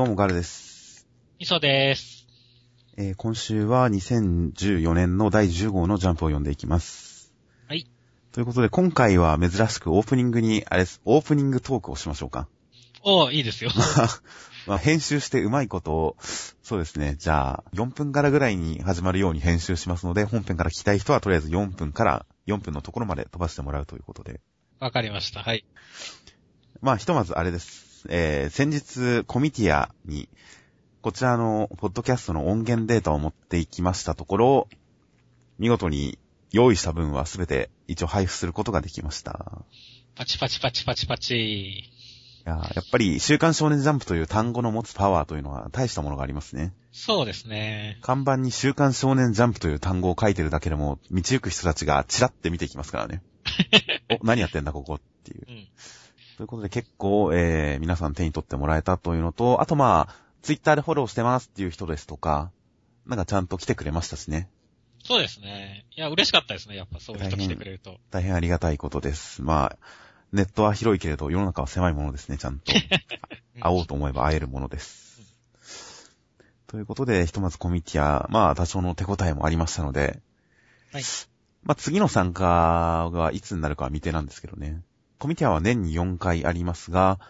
どうもガルです。磯です。えー今週は2014年の第10号のジャンプを読んでいきます。はい。ということで、今回は珍しくオープニングに、あれです、オープニングトークをしましょうか。おーいいですよ。まあ、編集してうまいことを、そうですね、じゃあ、4分からぐらいに始まるように編集しますので、本編から聞きたい人はとりあえず4分から4分のところまで飛ばしてもらうということで。わかりました。はい。まあ、ひとまずあれです。えー、先日、コミティアに、こちらの、ポッドキャストの音源データを持っていきましたところ、見事に用意した分はすべて一応配布することができました。パチパチパチパチパチ。いやーやっぱり、週刊少年ジャンプという単語の持つパワーというのは大したものがありますね。そうですね。看板に週刊少年ジャンプという単語を書いてるだけでも、道行く人たちがチラって見ていきますからね。お、何やってんだここっていう。うん。ということで結構、えー、皆さん手に取ってもらえたというのと、あとまあ、ツイッターでフォローしてますっていう人ですとか、なんかちゃんと来てくれましたしね。そうですね。いや、嬉しかったですね。やっぱそういう人来てくれると。大変ありがたいことです。まあ、ネットは広いけれど、世の中は狭いものですね、ちゃんと。会おうと思えば会えるものです。ということで、ひとまずコミティア、まあ、多少の手応えもありましたので、はい。まあ、次の参加がいつになるかは未定なんですけどね。コミティアは年に4回ありますが、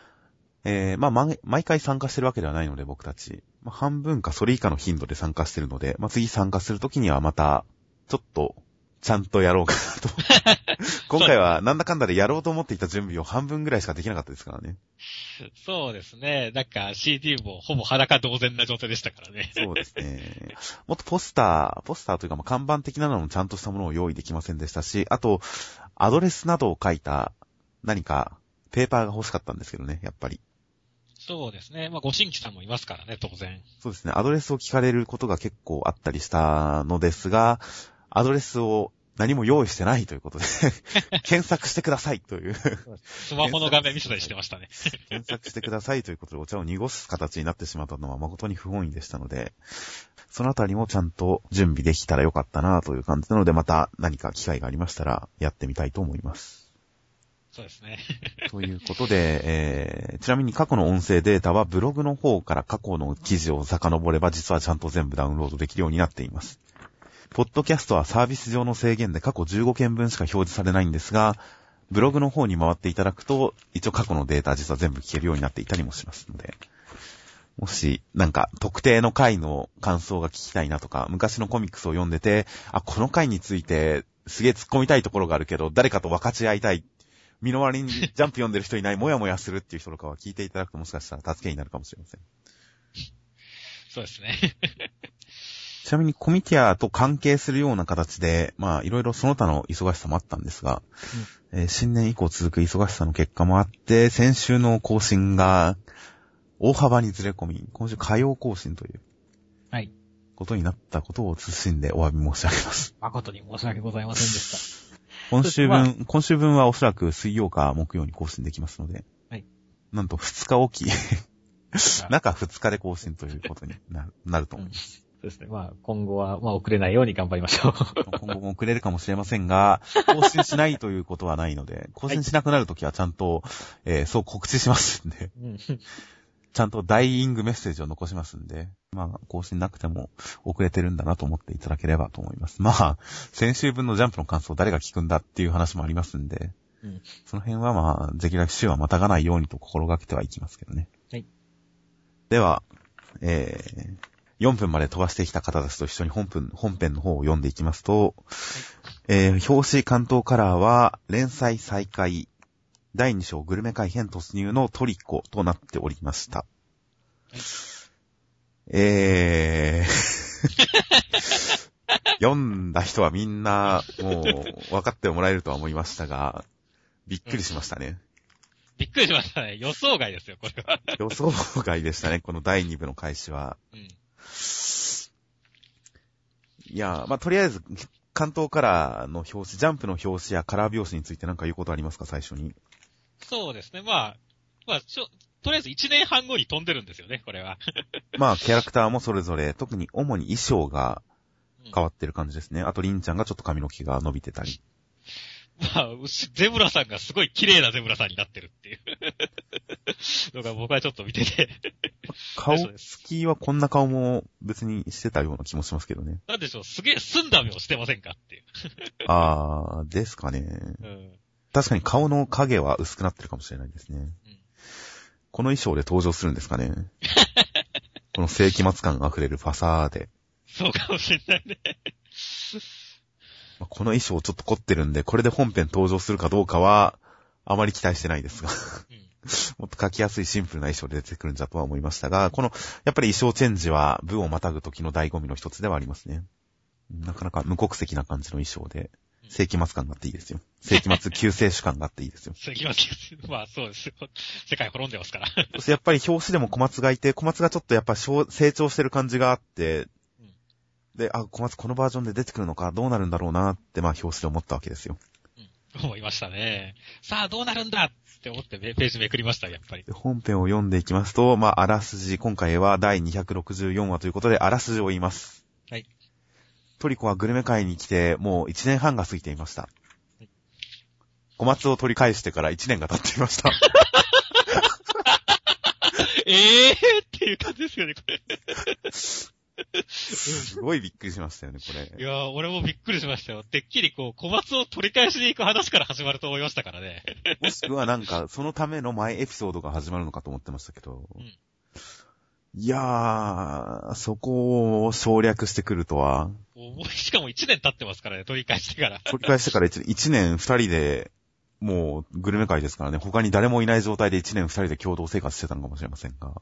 えー、まあ、毎毎回参加してるわけではないので、僕たち。まあ、半分かそれ以下の頻度で参加してるので、まあ、次参加するときにはまた、ちょっと、ちゃんとやろうかなと。今回はなんだかんだでやろうと思っていた準備を半分ぐらいしかできなかったですからね。そうですね。なんか CD もほぼ裸同然な状態でしたからね。そうですね。もっとポスター、ポスターというか、まあ、看板的なのもちゃんとしたものを用意できませんでしたし、あと、アドレスなどを書いた何かペーパーが欲しかったんですけどね、やっぱり。そうですね。まあ、ご新規さんもいますからね、当然。そうですね。アドレスを聞かれることが結構あったりしたのですが、アドレスを何も用意してないということで、検索してくださいという、スマホの画面見せたりしてましたね。検索してくださいということでお茶を濁す形になってしまったのは誠に不本意でしたので、そのあたりもちゃんと準備できたらよかったなという感じなので、また何か機会がありましたらやってみたいと思います。そうですね。ということで、えー、ちなみに過去の音声データはブログの方から過去の記事を遡れば実はちゃんと全部ダウンロードできるようになっています。ポッドキャストはサービス上の制限で過去15件分しか表示されないんですが、ブログの方に回っていただくと、一応過去のデータ実は全部聞けるようになっていたりもしますので、もし、なんか、特定の回の感想が聞きたいなとか、昔のコミックスを読んでて、あ、この回について、すげえ突っ込みたいところがあるけど、誰かと分かち合いたい。身の回りにジャンプ読んでる人いない、もやもやするっていう人とかは聞いていただくともしかしたら助けになるかもしれません。そうですね。ちなみにコミティアと関係するような形で、まあいろいろその他の忙しさもあったんですが、えー新年以降続く忙しさの結果もあって、先週の更新が大幅にずれ込み、今週火曜更新というはい。ことになったことを謹んでお詫び申し上げます。誠に申し訳ございませんでした。今週まあ。分、今週分はおそらく水曜か木曜に更新できますので、はい。なんと2日おき、中2日で更新ということになるなると思います。そうですね。まあ、今後は、まあ、遅れないように頑張りましょう。今後も遅れるかもしれませんが、更新しないということはないので、更新しなくなるときはちゃんと、えーそう告知しますんで、うん。ちゃんとダイイングメッセージを残しますんで、まあ、更新なくても遅れてるんだなと思っていただければと思います。まあ、先週分のジャンプの感想を誰が聞くんだっていう話もありますんで、うんその辺はまあ、できるだけ週はまたがないようにと心がけてはいきますけどね。はい。では、えー、4分まで飛ばしてきた方たちと一緒に本文、本編の方を読んでいきますと、えー、表紙関東カラーは、連載再開、第2章グルメ改編突入のトリコとなっておりました。えー、読んだ人はみんな、もう、分かってもらえるとは思いましたが、びっくりしましたね。びっくりしましたね。予想外ですよ、これは。予想外でしたね、この第2部の開始は。うん。いや、まあ、とりあえず、関東カラーの表紙、ジャンプの表紙やカラー表紙について何か言うことありますか、最初に？そうですね。まあ、まあ、ちょ、とりあえず1年半後に飛んでるんですよね、これは。まあ、キャラクターもそれぞれ、特に主に衣装がうん変わってる感じですね。あと、リンちゃんがちょっと髪の毛が伸びてたり。まあ、牛ゼブラさんがすごい綺麗なゼブラさんになってるっていうのが僕はちょっと見てて。顔つきはこんな顔も別にしてたような気もしますけどね。なんでしょう、すげえ澄んだ目をしてませんかっていう。あー、ですかね。うん。確かに顔の影は薄くなってるかもしれないですね。この衣装で登場するんですかね。この世紀末感あふれるファサーで。そうかもしれないね。まあこの衣装ちょっと凝ってるんで、これで本編登場するかどうかは、あまり期待してないですが。うん。もっと描きやすいシンプルな衣装で出てくるんだとは思いましたが、この、やっぱり衣装チェンジは部をまたぐ時の醍醐味の一つではありますね。なかなか無国籍な感じの衣装で、世紀末感があっていいですよ。世紀末救世主感があっていいですよ。世紀末、まあそうですよ。世界滅んでますから。そしてやっぱり表紙でも小松がいて、小松がちょっとやっぱ成成長してる感じがあってうん、で、あ、小松このバージョンで出てくるのか、どうなるんだろうなって、まあ表紙で思ったわけですよ。思いましたね。さあどうなるんだって思ってページめくりました、やっぱり。で本編を読んでいきますと、まあ、あらすじ、今回は第264話ということで、あらすじを言います。はい。トリコはグルメ会に来て、もう1年半が過ぎていましたい。小松を取り返してから1年が経っていました。え えーっていう感じですよね、これ。すごいびっくりしましたよね、これ。いやー、俺もびっくりしましたよ。てっきりこう、小松を取り返しに行く話から始まると思いましたからね。もしくはなんか、そのための前エピソードが始まるのかと思ってましたけど。うんいやー、そこを省略してくるとは、もうしかも1年経ってますからね、取り返してから。取り返してから 1, 1年2人で、もうグルメ会ですからね、他に誰もいない状態で1年2人で共同生活してたのかもしれませんが、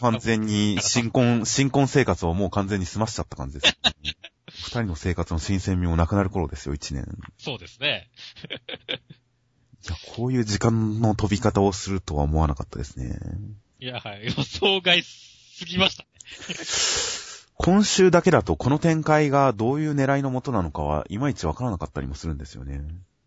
完全に新婚、新婚生活をもう完全に済ましちゃった感じです、ね。二人の生活の新鮮味もなくなる頃ですよ、1年。そうですね。いや、こういう時間の飛び方をするとは思わなかったですね。いや、はい。予想外すぎましたね。今週だけだとこの展開がどういう狙いのもとなのかはいまいちわからなかったりもするんですよね。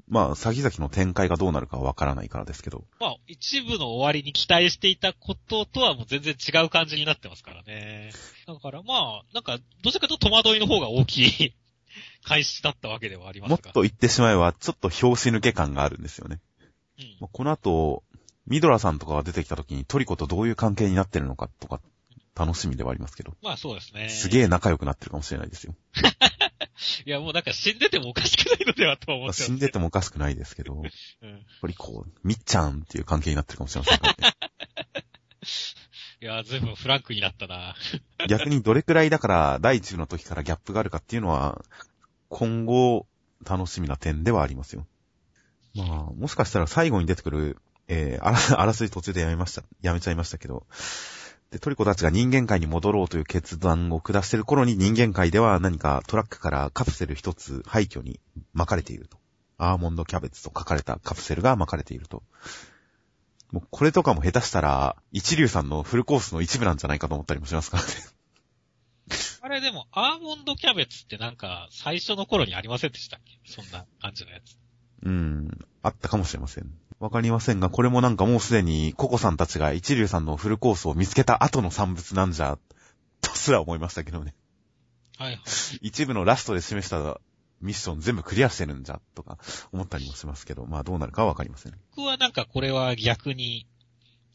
まあ、先々の展開がどうなるかはわからないからですけど。まあ、一部の終わりに期待していたこととはもう全然違う感じになってますからね。だからまあ、なんか、どちらかと戸惑いの方が大きい 開始だったわけではありますが。もっと言ってしまえば、ちょっと表紙抜け感があるんですよね。うんまあこの後、ミドラさんとかが出てきた時にトリコとどういう関係になってるのかとか、楽しみではありますけど。まあそうですね。すげえ仲良くなってるかもしれないですよ。いや、もうなんか死んでてもおかしくないのではと思って。死んでてもおかしくないですけど、うん。トリコ、みっちゃんっていう関係になってるかもしれませんからね。いや、随分フランクになったな。逆にどれくらいだから、第一部の時からギャップがあるかっていうのは、今後、楽しみな点ではありますよ。まあ、もしかしたら最後に出てくる、えー、あら、あらすじ途中でやめました、やめちゃいましたけど、で、トリコたちが人間界に戻ろうという決断を下している頃に人間界では何かトラックからカプセル一つ廃墟に巻かれていると。アーモンドキャベツと書かれたカプセルが巻かれていると。もうこれとかも下手したら、一流さんのフルコースの一部なんじゃないかと思ったりもしますからね。あれでも、アーモンドキャベツってなんか、最初の頃にありませんでしたっけ？そんな感じのやつ。うん、あったかもしれません。わかりませんが、これもなんかもうすでにココさんたちが一流さんのフルコースを見つけた後の産物なんじゃ、とすら思いましたけどね。はいはい。一部のラストで示したミッション全部クリアしてるんじゃ、とか思ったりもしますけど、まあどうなるかはわかりません。僕はなんかこれは逆に、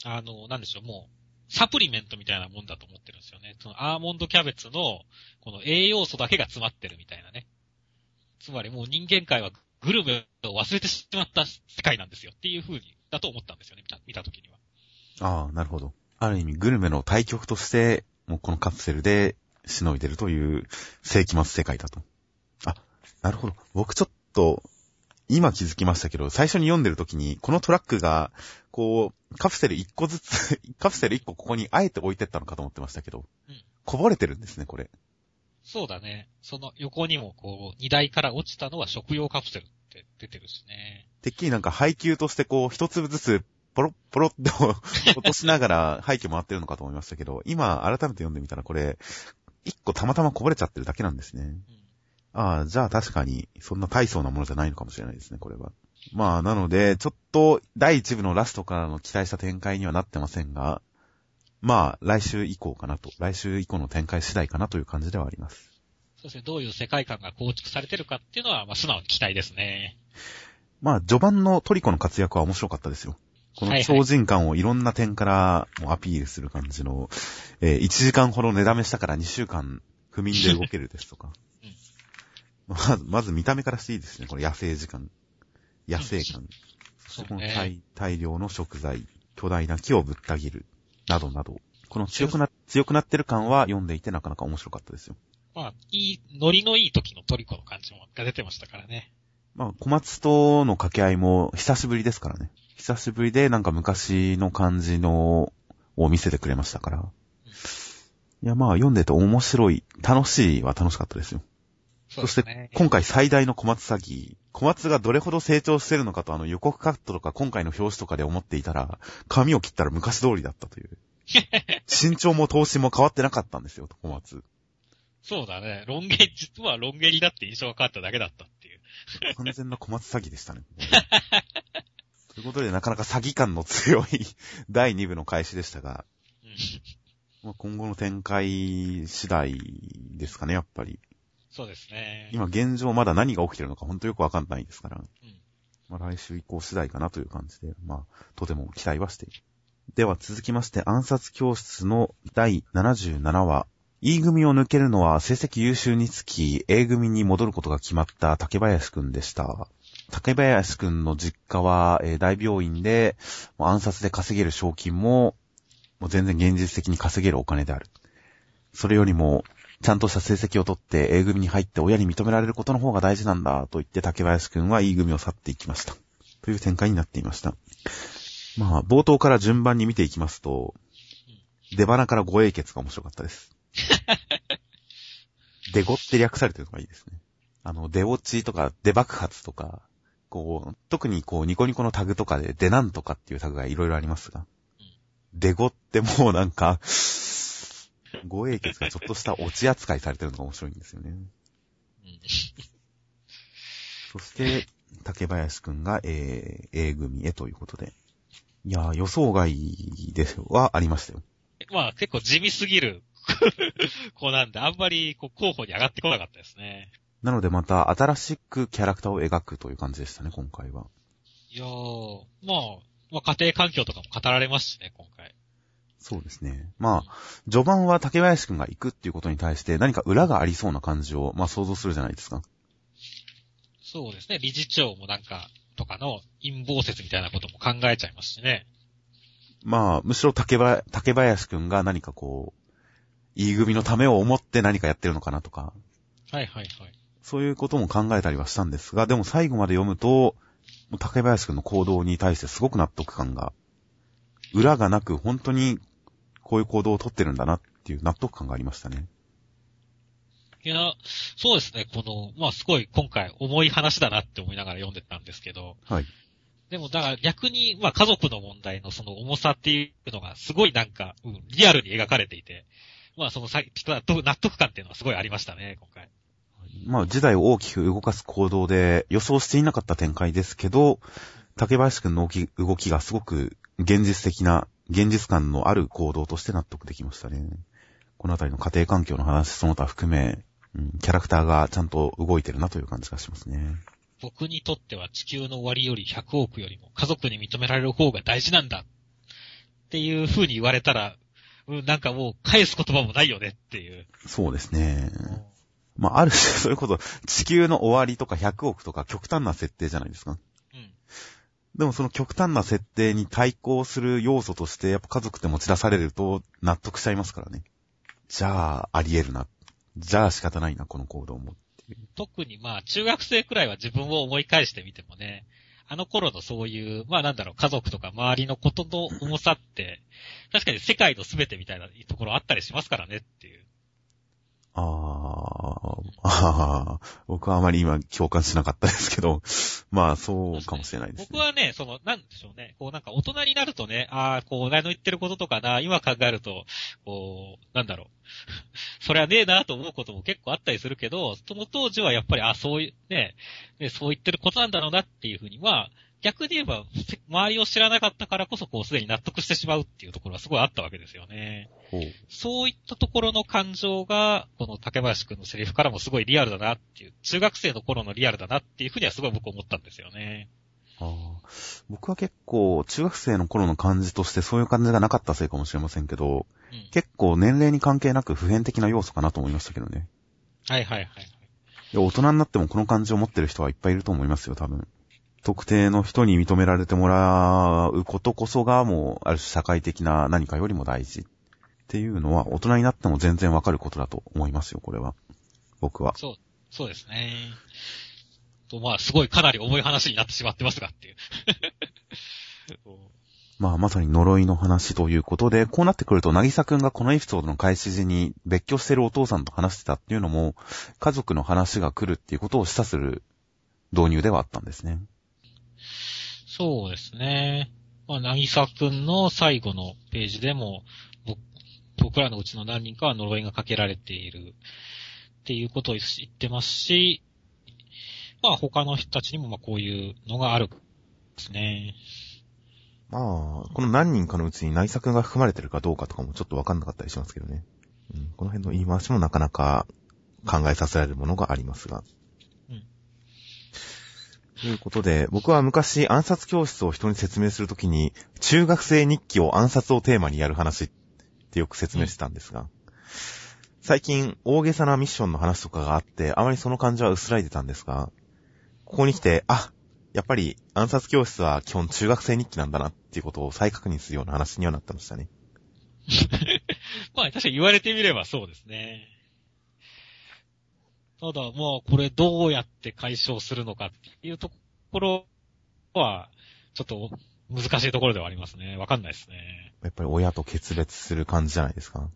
あの、なんでしょう、もう、サプリメントみたいなもんだと思ってるんですよね。そのアーモンドキャベツの、この栄養素だけが詰まってるみたいなね。つまりもう人間界はグルメを忘れてしまった世界なんですよっていう風に、だと思ったんですよね、見た見た時には。ああ、なるほど。ある意味グルメの対極として、もうこのカプセルでしのいでるという世紀末世界だと。あ、なるほど。僕ちょっと、今気づきましたけど、最初に読んでる時に、このトラックが、こう、カプセル1個ずつ、カプセル1個ここにあえて置いてったのかと思ってましたけど、うんこぼれてるんですね、これ。そうだね。その横にもこう、荷台から落ちたのは食用カプセルって出てるしね。てっきりなんか配給としてこう、一粒ずつ、ポロッ ポロッと落としながら廃墟回ってるのかと思いましたけど、今改めて読んでみたらこれ、一個たまたまこぼれちゃってるだけなんですね。うん。ああ、じゃあ確かに、そんな大層なものじゃないのかもしれないですね、これは。まあ、なので、ちょっと、第一部のラストからの期待した展開にはなってませんが、まあ、来週以降かなと、来週以降の展開次第かなという感じではあります。そうですね、どういう世界観が構築されてるかっていうのは、まあ、素直に期待ですね。まあ、序盤のトリコの活躍は面白かったですよ。このはいはい超人感をいろんな点からアピールする感じの、えー1時間ほど寝だめしたから2週間不眠で動けるですとか。うんまず、まず見た目からしていいですね。これ野生時間。野生感。そしてこのそうね大大量の食材、巨大な木をぶった切る、などなど。この強くな、強くなってる感は読んでいてなかなか面白かったですよ。まあ、いい、ノリのいい時のトリコの感じも、が出てましたからね。まあ、小松との掛け合いも久しぶりですからね。久しぶりでなんか昔の感じのを見せてくれましたから。いや、まあ読んでて面白い、楽しいは楽しかったですよ。そしてそうですね。今回最大の小松詐欺。小松がどれほど成長してるのかとあの予告カットとか今回の表紙とかで思っていたら、髪を切ったら昔通りだったという。身長も頭身も変わってなかったんですよ、小松。そうだね。ロン毛、実はロン毛になって印象が変わっただけだったっていう。完全な小松詐欺でしたね。ということで、なかなか詐欺感の強い 第2部の開始でしたが、うん。まあ今後の展開次第ですかね、やっぱり。そうですね。今現状まだ何が起きてるのか本当よくわかんないですから、うんまあ来週以降次第かなという感じで、まあ、とても期待はしている。では続きまして、暗殺教室の第77話。E 組を抜けるのは成績優秀につき A 組に戻ることが決まった竹林くんでした。竹林くんの実家は、えー大病院で、暗殺で稼げる賞金も、もう全然現実的に稼げるお金である。それよりも、ちゃんとした成績を取って A 組に入って親に認められることの方が大事なんだと言って竹林くんは E 組を去っていきました。という展開になっていました。まあ、冒頭から順番に見ていきますと、出花から護衛血が面白かったです。デゴって略されてるのがいいですね。あの、デオチとかデ爆発とか、こう、特にこう、ニコニコのタグとかでデなんとかっていうタグがいろいろありますが、デゴってもうなんか、護衛血がちょっとしたオチ扱いされてるのが面白いんですよね。うんそして、竹林くんが、えー、A 組へということで。いやー、予想外ではありましたよ。まあ結構地味すぎる 子なんで、あんまりこう候補に上がってこなかったですね。なのでまた新しくキャラクターを描くという感じでしたね、今回は。いやー、まあ、まあ家庭環境とかも語られますしね、今回。そうですね。まあ、序盤は竹林くんが行くっていうことに対して何か裏がありそうな感じを、まあ想像するじゃないですか。そうですね、理事長もなんか、とかの陰謀説みたいなことも考えちゃいますしね。まあ、むしろ竹ば竹林くんが何かこう、E 組のためを思って何かやってるのかなとか、はいはいはい。そういうことも考えたりはしたんですが、でも最後まで読むと、竹林くんの行動に対してすごく納得感が、裏がなく本当にこういう行動をとってるんだなっていう納得感がありましたね。いや、そうですね、この、まあすごい今回重い話だなって思いながら読んでたんですけど、はい。でもだから逆に、まあ家族の問題のその重さっていうのがすごいなんか、うん、リアルに描かれていて、まあそのさ、納得感っていうのはすごいありましたね、今回。まあ、時代を大きく動かす行動で予想していなかった展開ですけど、竹林くんの動きがすごく現実的な、現実感のある行動として納得できましたね。このあたりの家庭環境の話、その他含め、うん、キャラクターがちゃんと動いてるなという感じがしますね。僕にとっては地球の終わりより100億よりも家族に認められる方が大事なんだっていう風に言われたら、うん、なんかもう返す言葉もないよねっていう。そうですね。まあ、ある種、それこそ地球の終わりとか100億とか極端な設定じゃないですか。うん。でもその極端な設定に対抗する要素として、やっぱ家族って持ち出されると納得しちゃいますからね。じゃあ、あり得るな。じゃあ仕方ないな、この行動も。特にまあ中学生くらいは自分を思い返してみてもね、あの頃のそういう、まあなんだろう、家族とか周りのことの重さって、確かに世界の全てみたいなところあったりしますからねっていう。あー、あ ー僕はあまり今共感しなかったですけど、まあそうかもしれないですね。僕はね、その、なんでしょうね、こうなんか大人になるとね、ああ、こう、お前の言ってることとかな、今考えると、こう、なんだろう。そりゃねえなと思うことも結構あったりするけど、その当時はやっぱり、あそういう、ね、ねそう言ってることなんだろうなっていうふうには、逆に言えば、せ周りを知らなかったからこそ、こう、すでに納得してしまうっていうところはすごいあったわけですよね。ほうそういったところの感情が、この竹林くんのセリフからもすごいリアルだなっていう、中学生の頃のリアルだなっていうふうにはすごい僕思ったんですよね。あー僕は結構、中学生の頃の感じとしてそういう感じがなかったせいかもしれませんけど、うん。結構年齢に関係なく普遍的な要素かなと思いましたけどね。はいはいはい。大人になってもこの感じを持ってる人はいっぱいいると思いますよ、多分。特定の人に認められてもらうことこそがもう、ある種社会的な何かよりも大事。っていうのは、大人になっても全然わかることだと思いますよ、これは。僕は。そう、そうですね。と、まあ、すごいかなり重い話になってしまってますがっていう。まあ、まさに呪いの話ということで、こうなってくると、なぎさくんがこのエピソードの開始時に別居してるお父さんと話してたっていうのも、家族の話が来るっていうことを示唆する導入ではあったんですね。そうですね。まあ、なぎさくんの最後のページでも、僕らのうちの何人かは呪いがかけられているっていうことを言ってますし、まあ他の人たちにもまあこういうのがあるんですね。まあ、この何人かのうちに内作が含まれてるかどうかとかもちょっとわかんなかったりしますけどね。うん、この辺の言い回しもなかなか考えさせられるものがありますが。ということで、僕は昔暗殺教室を人に説明するときに、中学生日記を暗殺をテーマにやる話ってよく説明してたんですが、最近大げさなミッションの話とかがあって、あまりその感じは薄らいでたんですが、ここに来て、あ、やっぱり暗殺教室は基本中学生日記なんだなっていうことを再確認するような話にはなってましたね。まあ確かに言われてみればそうですね。ただもうこれどうやって解消するのかっていうところは、ちょっと難しいところではありますね。わかんないですね。やっぱり親と決別する感じじゃないですか。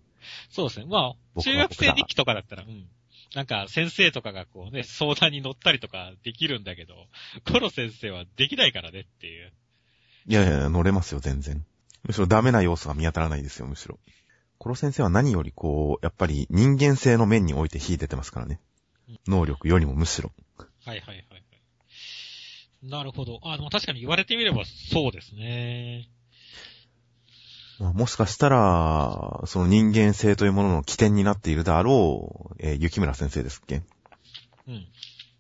そうですね。まあ、中学生日記とかだったら、うん。なんか先生とかがこうね、相談に乗ったりとかできるんだけど、コロ先生はできないからねっていう。いやいや、乗れますよ、全然。むしろダメな要素が見当たらないですよ、むしろ。コロ先生は何よりこう、やっぱり人間性の面において秀でてますからね。能力よりもむしろ。はいはいはいはい。なるほど。あ、でも確かに言われてみればそうですね。まあ、もしかしたら、その人間性というものの起点になっているであろう、えー、雪村先生ですっけ？うん。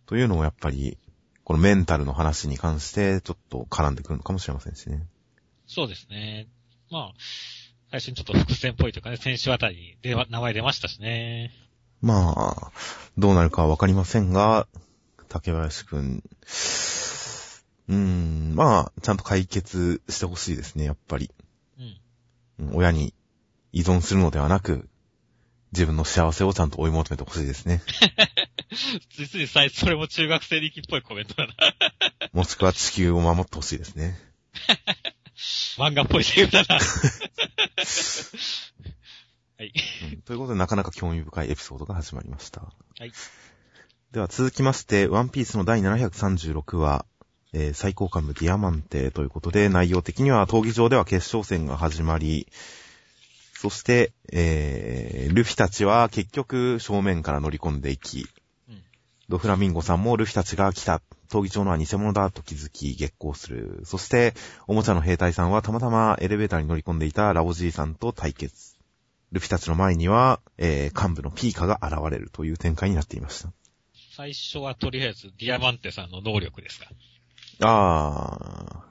というのもやっぱり、このメンタルの話に関してちょっと絡んでくるのかもしれませんしね。そうですね。まあ、最初にちょっと伏線っぽいというかね、先週あたりでは名前出ましたしね。まあ、どうなるかはわかりませんが、竹林くん、うーん、まあ、ちゃんと解決してほしいですね、やっぱり。うん。うん親に依存するのではなく、自分の幸せをちゃんと追い求めてほしいですね。実にそれも中学生力っぽいコメントだな。もしくは地球を守ってほしいですね。漫画っぽいセリフだな。はい。うんということで、なかなか興味深いエピソードが始まりました。はい。では続きまして、ワンピースの第736話、えー最高幹部ディアマンテということで、内容的には闘技場では決勝戦が始まり、そして、えー、ルフィたちは結局正面から乗り込んでいき、うんドフラミンゴさんもルフィたちが来た、闘技場のは偽物だと気づき激高する。そして、おもちゃの兵隊さんはたまたまエレベーターに乗り込んでいたラオジーさんと対決。ルフィたちの前には、えー、幹部のピーカが現れるという展開になっていました。最初はとりあえず、ディアマンテさんの能力ですが。あー。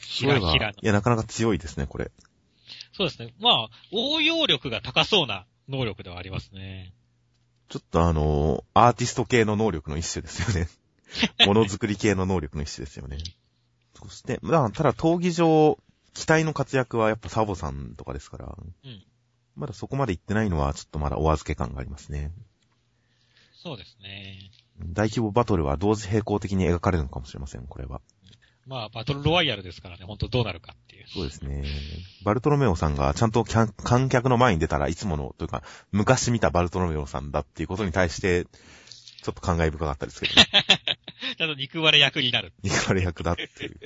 ひらひらのい。や、なかなか強いですね、これ。そうですね。まあ、応用力が高そうな能力ではありますね。ちょっとあのーアーティスト系の能力の一種ですよね。ものづくり系の能力の一種ですよね。そして、まあ、ただ、闘技場、機体の活躍はやっぱサボさんとかですから、うんまだそこまで行ってないのは、ちょっとまだお預け感がありますね。そうですね。大規模バトルは同時並行的に描かれるのかもしれません、これは。まあ、バトルロワイヤルですからね、本当どうなるかっていう。そうですね。バルトロメオさんがちゃんと観客の前に出たらいつもの、というか、昔見たバルトロメオさんだっていうことに対して、ちょっと感慨深かったですけど、ね、ちゃんと憎われ役になる。憎かれ役だっていう。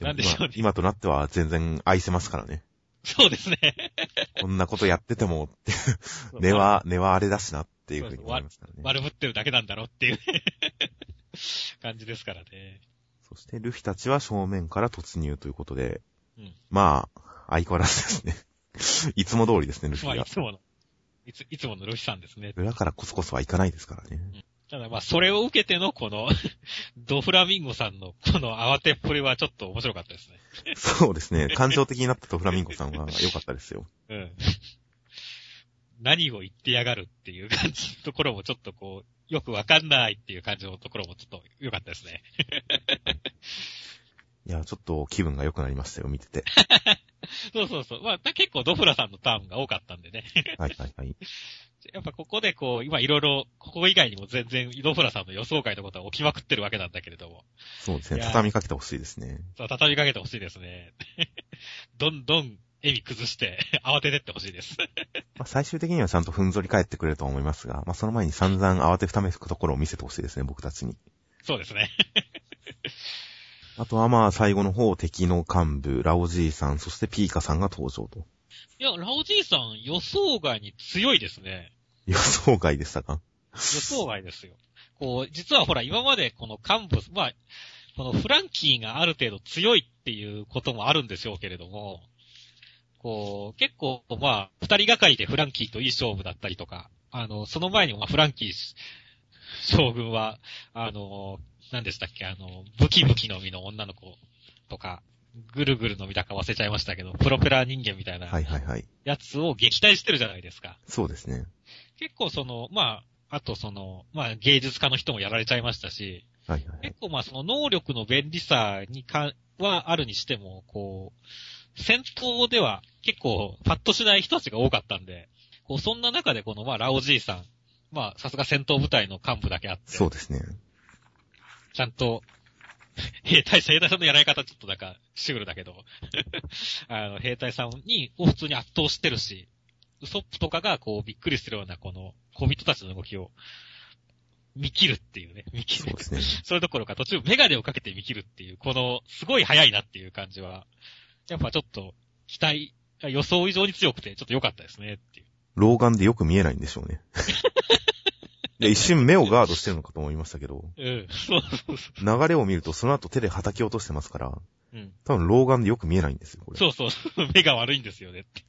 なんでしょうね今今となっては全然愛せますからね。そうですね。こんなことやってても根は、根はあれだしなっていうふうに思いますからね。悪ぶってるだけなんだろうっていうね 感じですからね。そしてルフィたちは正面から突入ということで、うんまあ、相変わらずですね。いつも通りですね、ルフまあ、ィがい。つもの、いつ、いつものルフィさんですね。裏からコソコソはいかないですからね。ただまあ、それを受けてのこの、ドフラミンゴさんのこの慌てっぷりはちょっと面白かったですね。そうですね。感情的になったとフラミンゴさんは良かったですよ。うん。何を言ってやがるっていう感じのところもちょっとこう、よくわかんないっていう感じのところもちょっと良かったですね。いや、ちょっと気分が良くなりましたよ、見てて。そうそうそう。まあ、結構ドフラさんのターンが多かったんでね。はいはいはい。やっぱここでこう、今いろいろ、ここ以外にも全然ドフラさんの予想外のことは起きまくってるわけなんだけれども。そうですね。畳みかけてほしいですね。そう、畳みかけてほしいですね。どんどん、笑み崩して、慌ててってほしいです。まあ、最終的にはちゃんとふんぞり返ってくれると思いますが、まあ、その前に散々慌てふためくところを見せてほしいですね、僕たちに。そうですね。あとはまあ、最後の方、敵の幹部、ラオジーさん、そしてピーカさんが登場と。いや、ラオジーさん予想外に強いですね。予想外でしたか？予想外ですよ。こう、実はほら、今までこの幹部、まあ、このフランキーがある程度強いっていうこともあるんでしょうけれども、こう、結構、まあ、二人がかりでフランキーといい勝負だったりとか、あの、その前にも、まあ、フランキー将軍は、あの、何でしたっけ、あの、ブキブキの実の女の子とか、ぐるぐるの実だか忘れちゃいましたけど、プロペラ人間みたいなはいはいはい。やつを撃退してるじゃないですか。そうですね。結構その、まあ、あとその、まあ芸術家の人もやられちゃいましたし、はいはいはい結。構まあその能力の便利さにか、はあるにしても、こう、戦闘では結構パッとしない人たちが多かったんで、こうそんな中でこのまあラオジーさん、まあさすが戦闘部隊の幹部だけあって、そうですね。ちゃんと、兵隊さん、兵隊さんのやられ方ちょっとなんか、シュールだけど、あの、兵隊さんに、を普通に圧倒してるし、ウソップとかがこうびっくりするようなこの、小人たちの動きを、見切るっていうね、見切るそうで。すね。それどころか途中メガネをかけて見切るっていう、この、すごい早いなっていう感じは、やっぱちょっと、期待、予想以上に強くて、ちょっと良かったですねっていう。老眼でよく見えないんでしょうね。で、一瞬目をガードしてるのかと思いましたけど、うん、そうそうそ流れを見るとその後手で叩き落としてますから、う。うん。多分老眼でよく見えないんですよ、これ。そうそう、目が悪いんですよねって。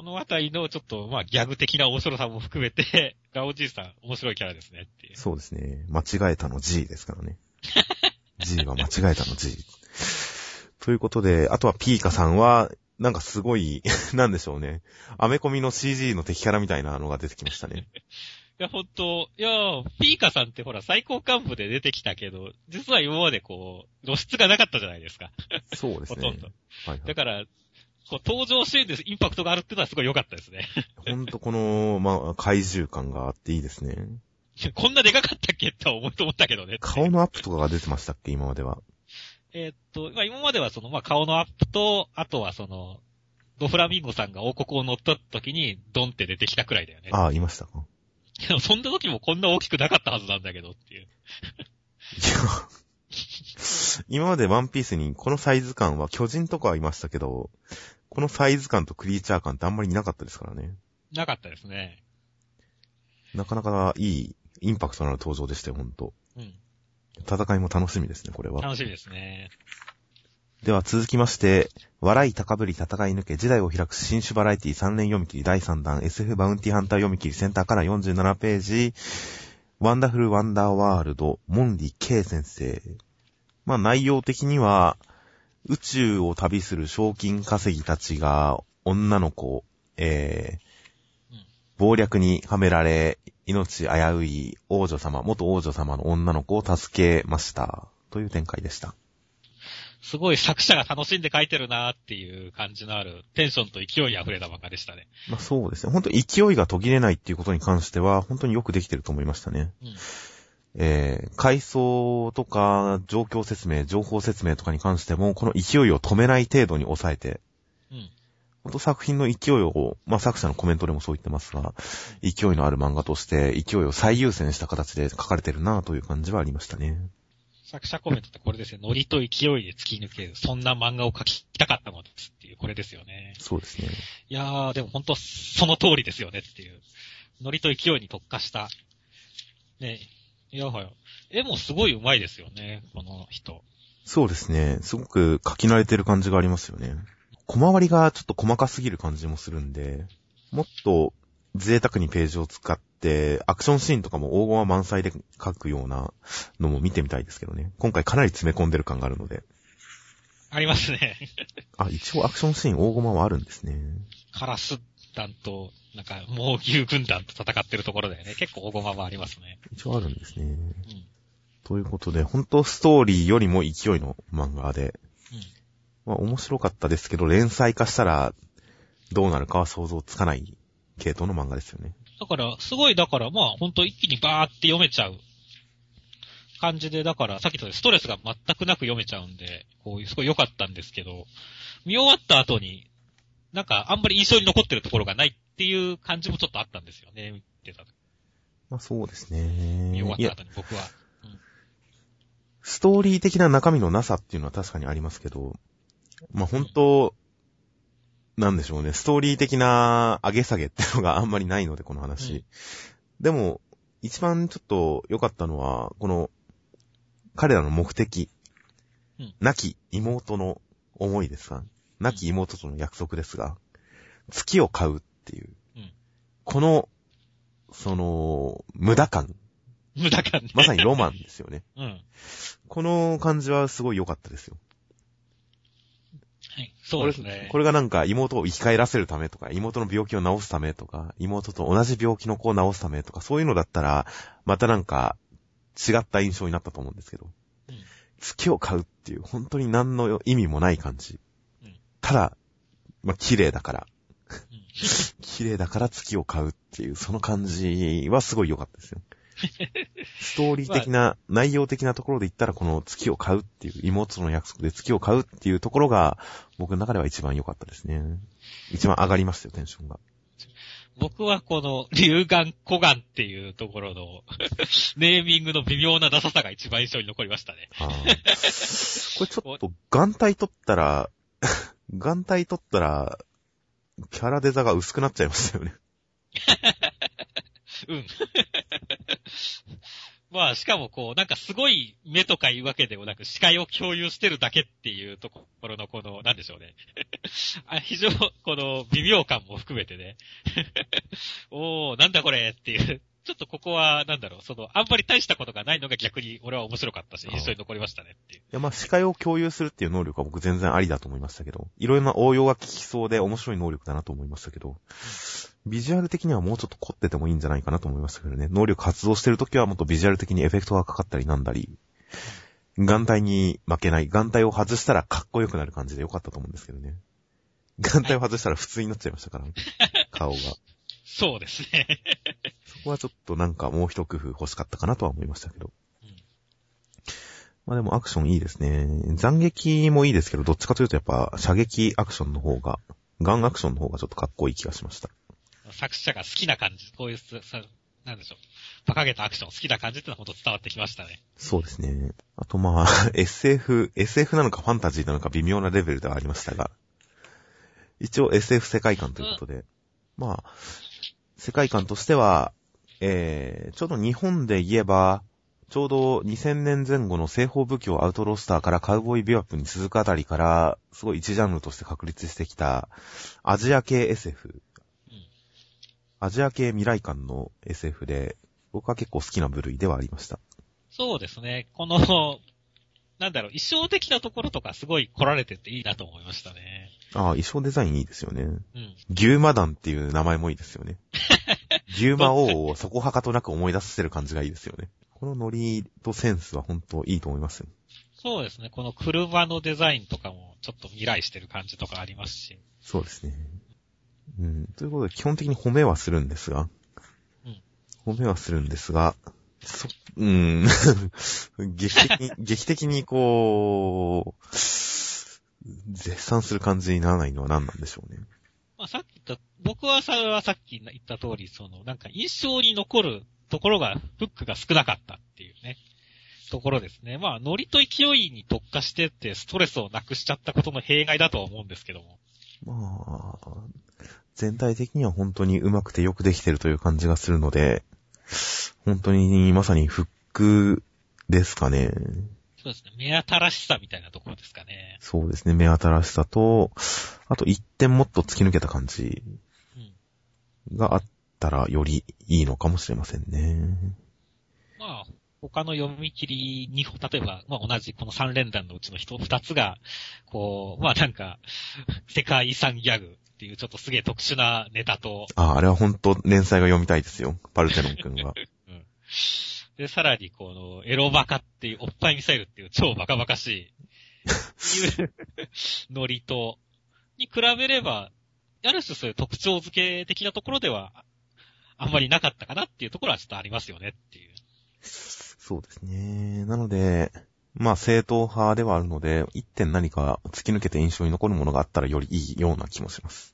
このあたりのちょっと、まあ、ギャグ的な面白さも含めて、ガオじいさん、面白いキャラですねっていう。そうですね。間違えたの G ですからね。G は間違えたの G。ということで、あとはピーカさんは、なんかすごい、なんでしょうね。アメコミの CG の敵キャラみたいなのが出てきましたね。いや、ほんと、いや、ピーカさんってほら、最高幹部で出てきたけど、実は今までこう、露出がなかったじゃないですか。そうですね。ほとんど。はいはいだ。から、こう、登場シーンでインパクトがあるっていうのはすごい良かったですね。ほんとこの、まあ、怪獣感があっていいですね。こんなでかかったっけって思うと思ったけどね。顔のアップとかが出てましたっけ？今までは。えーっと、まあ、今まではその、まあ、顔のアップと、あとはその、ドフラミンゴさんが王国を乗った時に、ドンって出てきたくらいだよね。ああ、いましたか？でもそんな時もこんな大きくなかったはずなんだけどっていう。いや、今までワンピースにこのサイズ感は巨人とかはいましたけど、このサイズ感とクリーチャー感ってあんまりなかったですからね。なかったですね。なかなかいいインパクトのある登場でしたよ、ほんと。うん。戦いも楽しみですね、これは。楽しみですね。では続きまして、笑い高ぶり戦い抜け時代を開く新種バラエティ3連読み切り第3弾 SF バウンティハンター読み切りセンターから47ページ、ワンダフルワンダーワールド、モンリ K 先生。まあ内容的には、宇宙を旅する賞金稼ぎたちが女の子、えーうん謀略にはめられ、命危うい王女様、元王女様の女の子を助けました。という展開でした。すごい作者が楽しんで書いてるなーっていう感じのある、テンションと勢いに溢れた漫画でしたね。まあそうですね。本当勢いが途切れないっていうことに関しては、本当によくできてると思いましたね。うん。えー、階層とか、状況説明、情報説明とかに関しても、この勢いを止めない程度に抑えて、うん。本当作品の勢いを、まあ作者のコメントでもそう言ってますが、勢いのある漫画として、勢いを最優先した形で書かれてるなという感じはありましたね。作者コメントってこれですね。ノリと勢いで突き抜ける。そんな漫画を描きたかったのですっていう、これですよね。そうですね。いやー、でも本当その通りですよねっていう。ノリと勢いに特化した。ねいやはや。絵もすごい上手いですよね、この人。そうですね。すごく書き慣れてる感じがありますよね。小回りがちょっと細かすぎる感じもするんで、もっと贅沢にページを使って、アクションシーンとかも黄金は満載で書くようなのも見てみたいですけどね。今回かなり詰め込んでる感があるので。ありますね。あ、一応アクションシーン黄金はあるんですね。カラス団と、なんか、猛牛軍団と戦ってるところだよね。結構大駒もありますね。一応あるんですね。うん。ということで、本当ストーリーよりも勢いの漫画で、うん。まあ面白かったですけど、連載化したらどうなるかは想像つかない系統の漫画ですよね。だから、すごい、だから、まあ、ほんと一気にバーって読めちゃう感じで、だから、さっき言ったようにストレスが全くなく読めちゃうんで、こういう、すごい良かったんですけど、見終わった後に、なんか、あんまり印象に残ってるところがないっていう感じもちょっとあったんですよね、見てた時。まあそうですね。見終わった後に僕は。ストーリー的な中身のなさっていうのは確かにありますけど、まあ本当、なんでしょうね、ストーリー的な上げ下げっていうのがあんまりないので、この話。うんでも、一番ちょっと良かったのは、この、彼らの目的。うん亡き妹の思いですが、亡き妹との約束ですが、月を買うっていう。うんこの、その、無駄感。無駄感ね。まさにロマンですよね。うん。この感じはすごい良かったですよ。はい。そうですね。これこれがなんか妹を生き返らせるためとか、妹の病気を治すためとか、妹と同じ病気の子を治すためとか、そういうのだったら、またなんか違った印象になったと思うんですけど、うん月を買うっていう本当に何の意味もない感じ。うんただ、まあ、綺麗だから、うん 綺麗だから月を買うっていう、その感じはすごい良かったですよ。ストーリー的な、内容的なところで言ったら、この月を買うっていう、妹との約束で月を買うっていうところが、僕の中では一番良かったですね。一番上がりましたよ、テンションが。僕はこの、龍眼古眼っていうところの、ネーミングの微妙なダサさが一番印象に残りましたね。これちょっと、眼帯取ったら、眼帯取ったら、キャラデザが薄くなっちゃいましたよね。うん。まあ、しかもこう、なんかすごい目とかいうわけでもなく、視界を共有してるだけっていうところのこの、なんでしょうね。あ非常、この微妙感も含めてね。おー、なんだこれっていう。ちょっとここは、なんだろう、その、あんまり大したことがないのが逆に俺は面白かったし、印象に残りましたねっていう。いや、まあ、視界を共有するっていう能力は僕全然ありだと思いましたけど、いろいろな応用が効きそうで面白い能力だなと思いましたけど、ビジュアル的にはもうちょっと凝っててもいいんじゃないかなと思いましたけどね。能力発動してるときはもっとビジュアル的にエフェクトがかかったりなんだり、眼帯に負けない、眼帯を外したらかっこよくなる感じでよかったと思うんですけどね。眼帯を外したら普通になっちゃいましたから、顔が。そうですね。そこはちょっとなんかもう一工夫欲しかったかなとは思いましたけど。うんまあでもアクションいいですね。斬撃もいいですけど、どっちかというとやっぱ射撃アクションの方が、ガンアクションの方がちょっとかっこいい気がしました。作者が好きな感じ、こういうさ、さなんでしょう。馬鹿げたアクション好きな感じっていうのは本当伝わってきましたね。そうですね。あとまあ、SF、SF なのかファンタジーなのか微妙なレベルではありましたが、一応 SF 世界観ということで、まあ、世界観としては、えー、ちょうど日本で言えば、ちょうど2000年前後の西方武器をアウトロースターからカウボーイビュアップに続くあたりから、すごい一ジャンルとして確立してきた、アジア系 SF、アジア系未来感の SF で、僕は結構好きな部類ではありました。そうですね。この、なんだろう、衣装的なところとかすごい来られてていいなと思いましたね。ああ、衣装デザインいいですよね。うん。牛魔団っていう名前もいいですよね。牛魔王をそこはかとなく思い出させる感じがいいですよね。このノリとセンスは本当いいと思いますよ。そうですね。この車のデザインとかもちょっと未来してる感じとかありますし。そうですね。うん。ということで、基本的に褒めはするんですが、うん。褒めはするんですが、そ、うん。劇的に、劇的にこう、絶賛する感じにならないのは何なんでしょうね。まあさっき言った、僕はさ、はさっき言った通り、その、なんか印象に残るところが、フックが少なかったっていうね、ところですね。まあ、ノリと勢いに特化してって、ストレスをなくしちゃったことの弊害だとは思うんですけども。まあ、全体的には本当にうまくてよくできてるという感じがするので、本当にまさにフックですかね。そうですね。目新しさみたいなところですかね。そうですね、目新しさと、あと一点もっと突き抜けた感じうん。があっったらよりいいのかもしれませんね。まあ、他の読み切りに、例えば、まあ同じこの3連弾のうちの人、2つが、こう、まあなんか、世界遺産ギャグっていうちょっとすげえ特殊なネタと、あ、あれは本当連載が読みたいですよ。パルテノン君は。うん。で、さらにこの、エロバカっていう、おっぱいミサイルっていう超バカバカしい、い うノリと、に比べれば、ある種そういう特徴付け的なところでは、あんまりなかったかなっていうところはちょっとありますよねっていう。そうですね。なので、まあ正統派ではあるので、一点何か突き抜けて印象に残るものがあったらよりいいような気もします。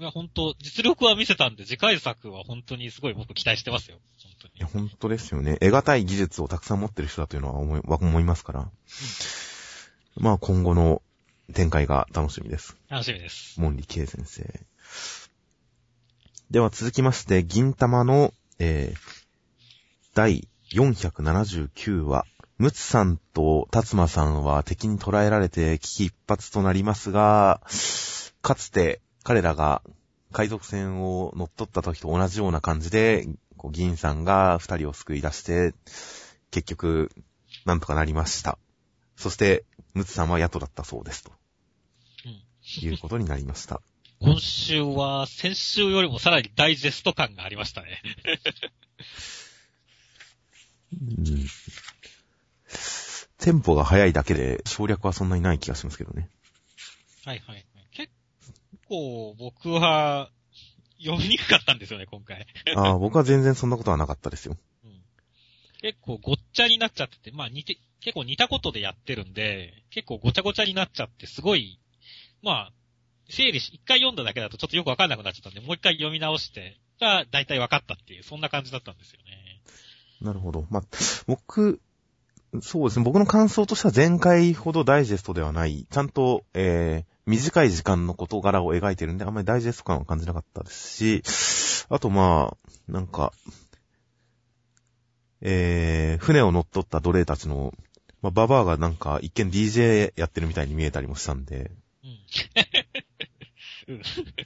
いや、本当実力は見せたんで、次回作は本当にすごい僕期待してますよ。本当にいや、。本当ですよね。得難い技術をたくさん持ってる人だというのは思い思いますから。まあ今後の展開が楽しみです。楽しみです。モンリケイ先生。では続きまして、銀玉の、えー、第479話。ムツさんとタツマさんは敵に捕らえられて危機一髪となりますが、かつて彼らが海賊船を乗っ取った時と同じような感じで、こう銀さんが二人を救い出して、結局、なんとかなりました。そして、ムツさんはヤトだったそうです。とうん。いうことになりました。今週は、先週よりもさらにダイジェスト感がありましたね。うんテンポが速いだけで省略はそんなにない気がしますけどね。はいはい構僕は読みにくかったんですよね、今回。ああ、僕は全然そんなことはなかったですよ。うん結構ごっちゃになっちゃってて、まあ似て、結構似たことでやってるんで、結構ごちゃごちゃになっちゃって、すごい、まあ、整理し、一回読んだだけだとちょっとよくわかんなくなっちゃったんで、もう一回読み直して、が、だいたいわかったっていう、そんな感じだったんですよね。なるほど。まあ、僕、そうですね。僕の感想としては前回ほどダイジェストではない、ちゃんと、えー、短い時間の事柄を描いてるんで、あんまりダイジェスト感は感じなかったですし、あとまあ、なんか、えー、船を乗っ取った奴隷たちの、まあ、ババアがなんか一見 DJ やってるみたいに見えたりもしたんで、うん。うん。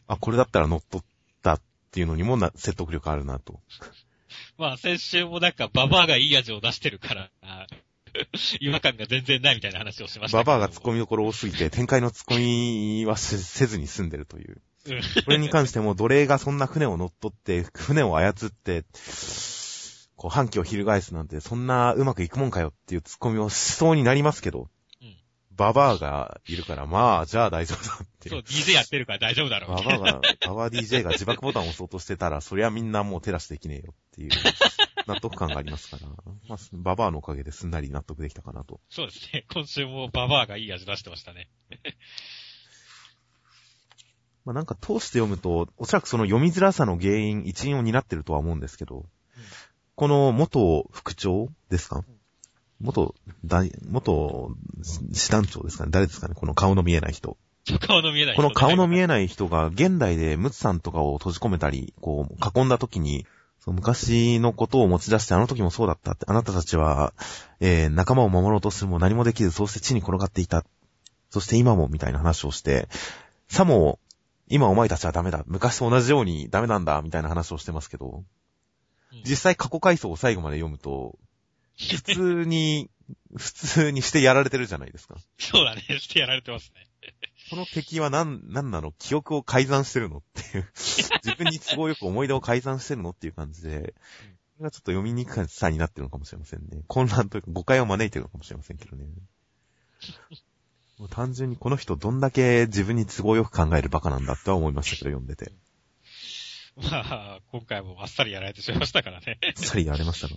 あ、これだったら乗っ取ったっていうのにもな説得力あるなと。まあ、先週もなんか、ババアがいい味を出してるから、あ 違和感が全然ないみたいな話をしました。ババアが突っ込みどころ多すぎて、展開の突っ込みはせせずに済んでるという。うんこれに関しても奴隷がそんな船を乗っ取って、船を操って、こう反旗を翻すなんて、そんなうまくいくもんかよっていう突っ込みをしそうになりますけど、うんババアがいるから、まあ、じゃあ大丈夫だっていそう、う。DJ やってるから大丈夫だろう。ババアが、ババア DJ が自爆ボタンを押そうとしてたら、そりゃみんなもう手出しできねえよっていう納得感がありますから、まあ、ババアのおかげですんなり納得できたかなと。そうですね。今週もババアがいい味出してましたね。まあなんか通して読むと、おそらくその読みづらさの原因、一因を担ってるとは思うんですけど、この元副長ですか？元、大、元師団長ですかね？誰ですかね？この顔の見えない人。顔の見えないこの顔の見ええない人が現代でムツさんとかを閉じ込めたり、こう、囲んだ時に、その昔のことを持ち出して、あの時もそうだったって、あなたたちは、えー、仲間を守ろうとするも何もできず、そうして地に転がっていた。そして今も、みたいな話をして、さも、今お前たちはダメだ。昔と同じようにダメなんだ、みたいな話をしてますけど、実際過去回想を最後まで読むと、普通に、普通にしてやられてるじゃないですか。そうだね。してやられてますね。この敵は何、何なの？記憶を改ざんしてるの？っていう。自分に都合よく思い出を改ざんしてるの？っていう感じで、これがちょっと読みにくさになってるのかもしれませんね。混乱というか誤解を招いてるのかもしれませんけどね。もう単純にこの人どんだけ自分に都合よく考えるバカなんだっては思いましたけど、読んでて。まあ、今回もあっさりやられてしまいましたからね。さりやられましたが。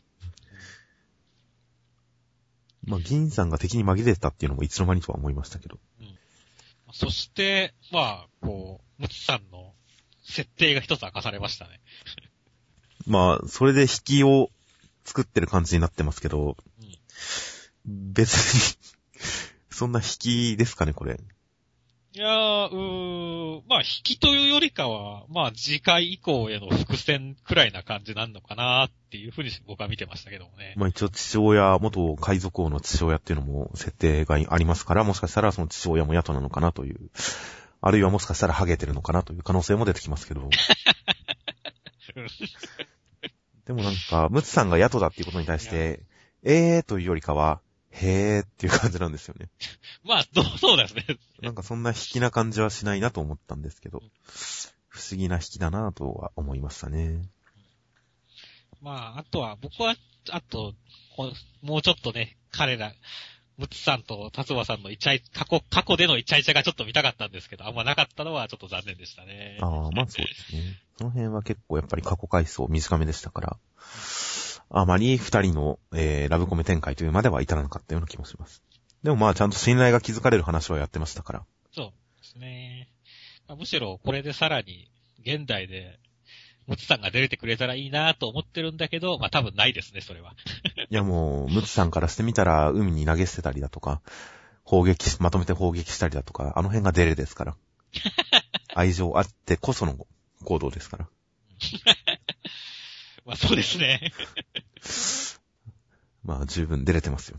まあ、銀さんが敵に紛れてたっていうのもいつの間にとは思いましたけど。そして、まあ、こう、ムツさんの設定が一つ明かされましたね。まあ、それで引きを作ってる感じになってますけど、うん別に、そんな引きですかね、これ。いやー、うー、まあ、引きというよりかは、まあ、次回以降への伏線くらいな感じなのかなっていうふうに僕は見てましたけどもね。まあ一応父親、元海賊王の父親っていうのも設定がありますから、もしかしたらその父親も野党なのかなという、あるいはもしかしたらハゲてるのかなという可能性も出てきますけど、でもなんか、ムツさんが野党だっていうことに対して、えーというよりかは、へーっていう感じなんですよね。まあ、そうそうですね。なんかそんな引きな感じはしないなと思ったんですけど、不思議な引きだなとは思いましたね。まあ、あとは、僕は、あと、もうちょっとね、彼ら、ムツさんと達馬さんのイチャイ、過去、過去でのイチャイチャがちょっと見たかったんですけど、あんまなかったのはちょっと残念でしたね。ああ、まあそうですね。その辺は結構やっぱり過去回想短めでしたから、あまり二人の、えー、ラブコメ展開というまでは至らなかったような気もします。でもまあちゃんと信頼が築かれる話はやってましたから。そうですね。まあむしろ、これでさらに、現代で、ムツさんが出れてくれたらいいなと思ってるんだけど、まあ多分ないですね、それは。いやもう、ムツさんからしてみたら海に投げ捨てたりだとか、砲撃し、まとめて砲撃したりだとか、あの辺がデレですから。愛情あってこその行動ですから。まあそうですね。まあ十分出れてますよ。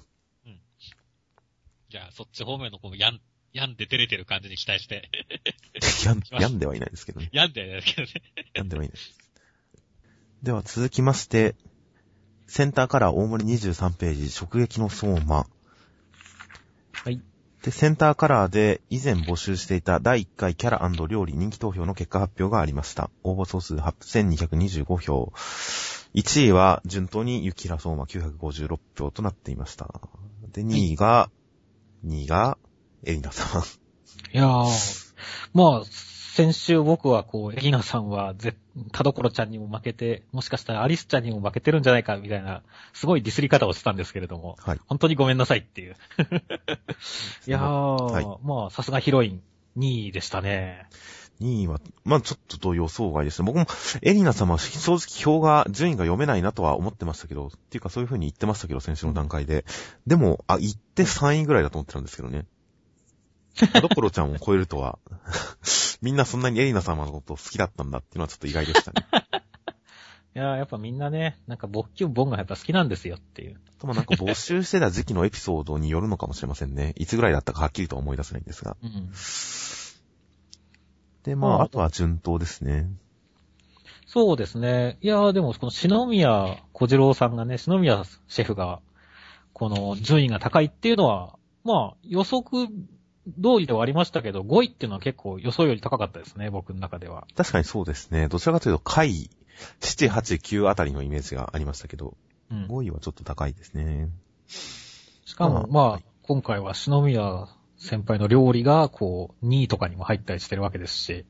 じゃあ、そっち方面のこのヤン、ヤンで出れてる感じに期待して。やん、やんではいないですけどね。ヤンでやるけどね。やんではいないです。では続きまして、センターカラー大森23ページ、直撃の相馬。はい。で、センターカラーで以前募集していた第1回キャラ料理人気投票の結果発表がありました。応募総数8225票。1位は順当に雪平相馬956票となっていました。で、2位が、2位が、エリナさん。いやー、まあ、先週僕はこう、エリナさんはぜ、田所ちゃんにも負けて、もしかしたらアリスちゃんにも負けてるんじゃないか、みたいな、すごいディスり方をしてたんですけれども、はい。本当にごめんなさいっていう。いやー、はいまあ、さすがヒロイン2位でしたね。2位は、まあちょっとと予想外ですね。僕も、エリナ様は正直票が、順位が読めないなとは思ってましたけど、っていうかそういう風に言ってましたけど、先週の段階で。でも、あ、言って3位ぐらいだと思ってたんですけどね。田所ちゃんを超えるとは、みんなそんなにエリナ様のことを好きだったんだっていうのはちょっと意外でしたね。いやー、やっぱみんなね、なんか勃起ボンがやっぱ好きなんですよっていう。ともなんか募集してた時期のエピソードによるのかもしれませんね。いつぐらいだったかはっきりとは思い出せないんですが。うん。で、まあ、まああとは順当ですね。そうですね。いやーでも、この篠宮小次郎さんがね、篠宮シェフが、この順位が高いっていうのは、まあ、予測通りではありましたけど、5位っていうのは結構予想より高かったですね、僕の中では。確かにそうですね。どちらかというと、下位、7、8、9あたりのイメージがありましたけど、うん。5位はちょっと高いですね。しかも、ままああはい、今回は篠宮先輩の料理が、こう、2位とかにも入ったりしてるわけですし、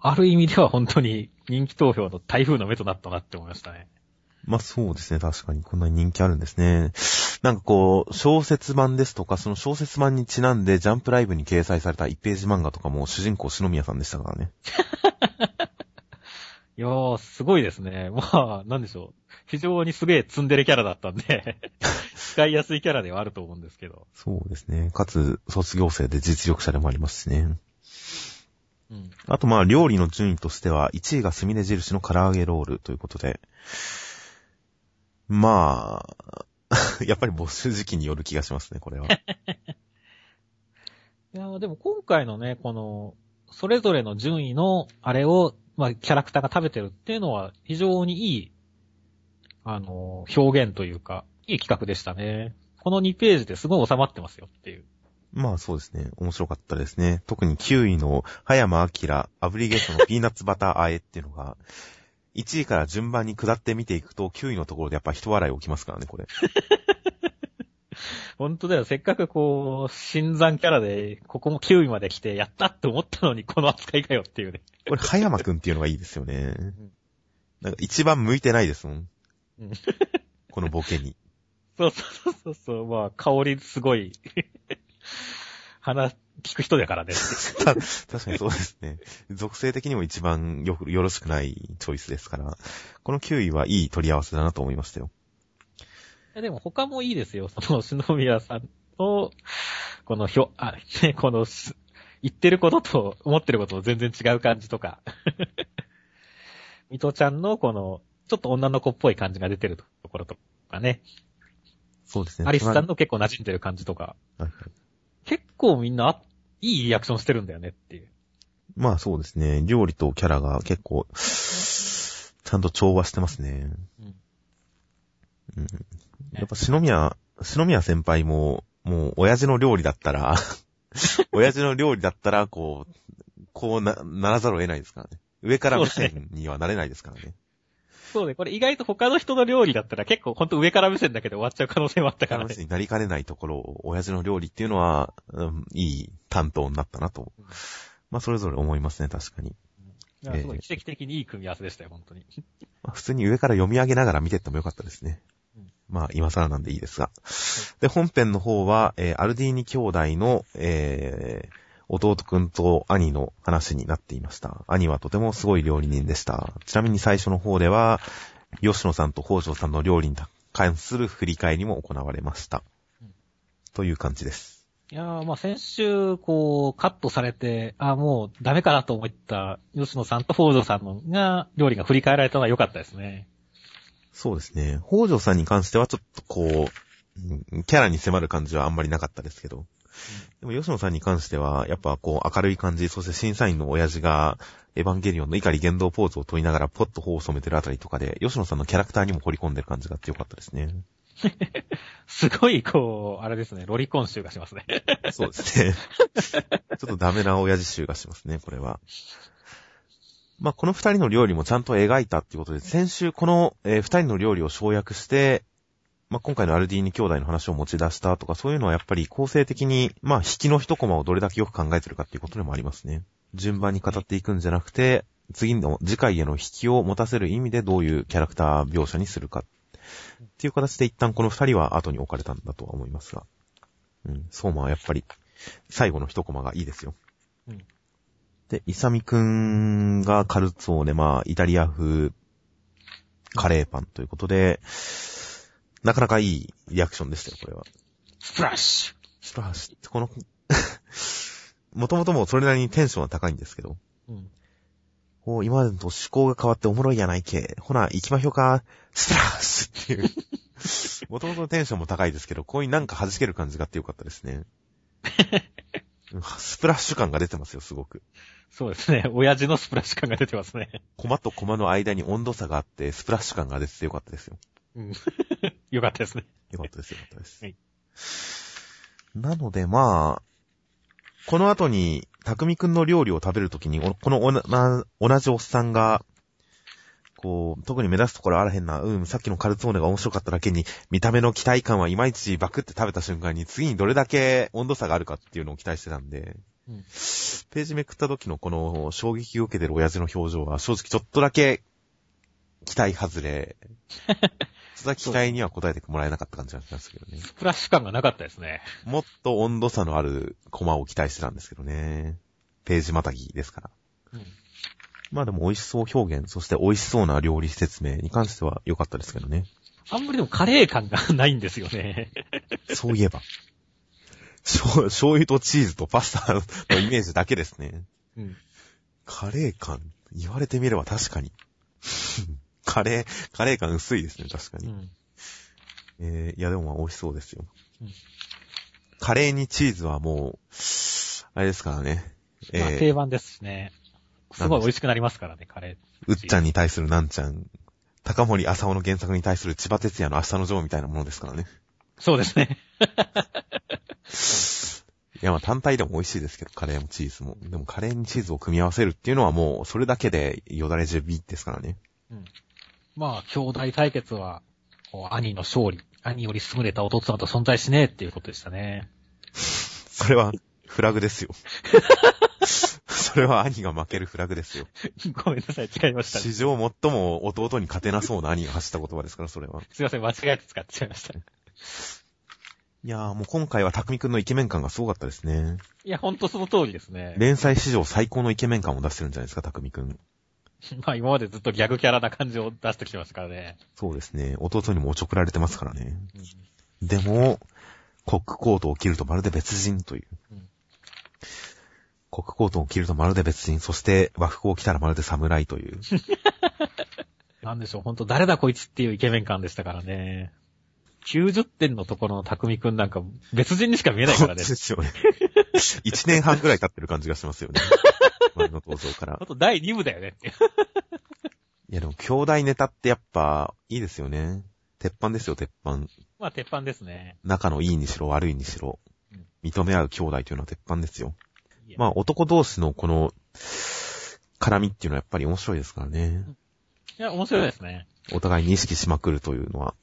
ある意味では本当に人気投票の台風の目となったなって思いましたね。まあそうですね。確かにこんなに人気あるんですね。なんかこう、小説版ですとか、その小説版にちなんでジャンプライブに掲載された1ページ漫画とかも主人公篠宮さんでしたからね。いやー、すごいですね。まあ、なんでしょう。非常にすげえツンデレキャラだったんで、使いやすいキャラではあると思うんですけど。そうですね。かつ、卒業生で実力者でもありますしね。うん。あとまあ、料理の順位としては、1位がスミレ印の唐揚げロールということで、まあ、やっぱり募集時期による気がしますね、これは。いやーでも今回のね、この、それぞれの順位のあれを、まあ、キャラクターが食べてるっていうのは、非常にいい、あのー、表現というか、いい企画でしたね。この2ページですごい収まってますよっていう。まあそうですね。面白かったですね。特に9位の葉山明、アブリゲートのピーナッツバターあえっていうのが、1位から順番に下って見ていくと、9位のところでやっぱ人笑い起きますからね、これ。本当だよ。せっかくこう、新参キャラで、ここも9位まで来て、やったって思ったのに、この扱いかよっていうね。これ、葉山くんっていうのがいいですよね。なんか一番向いてないですもんうん。このボケに。そうそうそうそう、まあ、香りすごい、話、聞く人だからね。た確かにそうですね。属性的にも一番よく、よろしくないチョイスですから、この9位はいい取り合わせだなと思いましたよ。いやでも他もいいですよ。その、篠宮さんと、このひょ、あ、ね、このす、言ってることと思ってることと全然違う感じとか。ミトちゃんのこの、ちょっと女の子っぽい感じが出てるところとかね。そうですね。アリスさんの結構馴染んでる感じとか。はいはい結構みんな、あいいリアクションしてるんだよねっていう。まあそうですね。料理とキャラが結構、ちゃんと調和してますね。うん。うん。やっぱ篠宮、篠宮先輩も、もう、親父の料理だったら、親父の料理だったら、こう、こうな、ならざるを得ないですからね。上から目線にはなれないですからね。そうね、これ意外と他の人の料理だったら結構ほんと上から目線だけで終わっちゃう可能性もあったからね。話になりかねないところを、親父の料理っていうのは、うん、いい担当になったなと。うんまあ、それぞれ思いますね、確かに。いやすごい奇跡的にいい組み合わせでしたよ、本当に。まあ、普通に上から読み上げながら見てってもよかったですねうん。まあ、今更なんでいいですが。で、本編の方は、えーアルディーニ兄弟の、えー弟くんと兄の話になっていました。兄はとてもすごい料理人でした。ちなみに最初の方では、吉野さんと北条さんの料理に関する振り返りも行われましたうん。という感じです。いやー、まあ先週、こう、カットされて、あもうダメかなと思った吉野さんと北条さんのが、料理が振り返られたのは良かったですね。そうですね。北条さんに関してはちょっとこう、うんキャラに迫る感じはあんまりなかったですけど。でも吉野さんに関しては、やっぱこう明るい感じ、そして審査員の親父が、エヴァンゲリオンの怒り言動ポーズを取りながらポッと頬を染めてるあたりとかで、吉野さんのキャラクターにも掘り込んでる感じがあってよかったですね。すごい、こう、あれですね、ロリコン集がしますね。そうですね。ちょっとダメな親父臭がしますね、これは。まあ、この二人の料理もちゃんと描いたっていうことで、先週この、えー二人の料理を省略して、まあ、今回のアルディーニ兄弟の話を持ち出したとか、そういうのはやっぱり構成的に、まあ、引きの一コマをどれだけよく考えてるかっていうことでもありますね。順番に語っていくんじゃなくて、次の次回への引きを持たせる意味でどういうキャラクター描写にするか。っていう形で一旦この二人は後に置かれたんだとは思いますが。うん、相馬はやっぱり、最後の一コマがいいですよ。うんで、イサミくんがカルツォーネ、まあ、イタリア風カレーパンということで、なかなかいいリアクションでしたよ、これは。スプラッシスプラッシュこの、もともともそれなりにテンションは高いんですけど、ュうん。こう今までと思考が変わっておもろいやないけ。ほな、行きまひょか、スプラッシュっていう。もともとのテンションも高いですけど、こういうなんか弾ける感じがあってよかったですね。スプラッシュ感が出てますよ、すごく。そうですね。親父のスプラッシュ感が出てますね。コマとコマの間に温度差があって、スプラッシュ感が出ててよかったですよ。うん。よかったですね。よかったです、よかったです。はいなので、まあ、この後に、匠くんの料理を食べるときに、おこの同じおっさんが、こう、特に目立つところあらへんな、うん、さっきのカルツォーネが面白かっただけに、見た目の期待感はいまいちバクって食べた瞬間に、次にどれだけ温度差があるかっていうのを期待してたんで、うんページめくった時のこの衝撃を受けてる親父の表情は、正直ちょっとだけ、期待外れ。それは期待には応えてもらえなかった感じがしますけどね。スプラッシュ感がなかったですね。もっと温度差のあるコマを期待してたんですけどね。ページまたぎですから。うん。まあでも美味しそう表現、そして美味しそうな料理説明に関しては良かったですけどね。あんまりでもカレー感がないんですよね。そういえば。醤醤油とチーズとパスタのイメージだけですね。うん。カレー感、言われてみれば確かに。カレー、カレー感薄いですね、確かに。うん。えー、いやでもまあ美味しそうですよ。うんカレーにチーズはもう、あれですからね。えーまあ定番ですしね。すごい美味しくなりますからね、カレー。うっちゃんに対するなんちゃん、高森浅尾の原作に対する千葉哲也の明日のジョーみたいなものですからね。そうですね。いやまあ単体でも美味しいですけど、カレーもチーズも。でもカレーにチーズを組み合わせるっていうのはもう、それだけでよだれじゅびですからね。うん。まあ、兄弟対決は、兄の勝利。兄より優れた弟など存在しねえっていうことでしたね。それは、フラグですよ。それは兄が負けるフラグですよ。ごめんなさい、違いました、ね。史上最も弟に勝てなそうな兄が発した言葉ですから、それは。すいません、間違えて使っちゃいました。いやーもう今回は匠くんのイケメン感がすごかったですね。いや、ほんとその通りですね。連載史上最高のイケメン感を出してるんじゃないですか、匠くん。まあ、今までずっとギャグキャラな感じを出してきてますからね。そうですね。弟にもおちょくられてますからね。うんでも、コックコートを着るとまるで別人という。うんコックコートを着るとまるで別人、そして和服を着たらまるで侍という。なんでしょう、ほんと誰だこいつっていうイケメン感でしたからね。90点のところの匠くんなんか別人にしか見えないからねそう。ですよね。1年半くらい経ってる感じがしますよね。前の登場からほん。と第2部だよねいやでも、兄弟ネタってやっぱ、いいですよね。鉄板ですよ、鉄板。まあ、鉄板ですね。仲のいいにしろ悪いにしろうん、認め合う兄弟というのは鉄板ですよ。まあ男同士のこの、絡みっていうのはやっぱり面白いですからね。いや、面白いですね。お互いに意識しまくるというのは。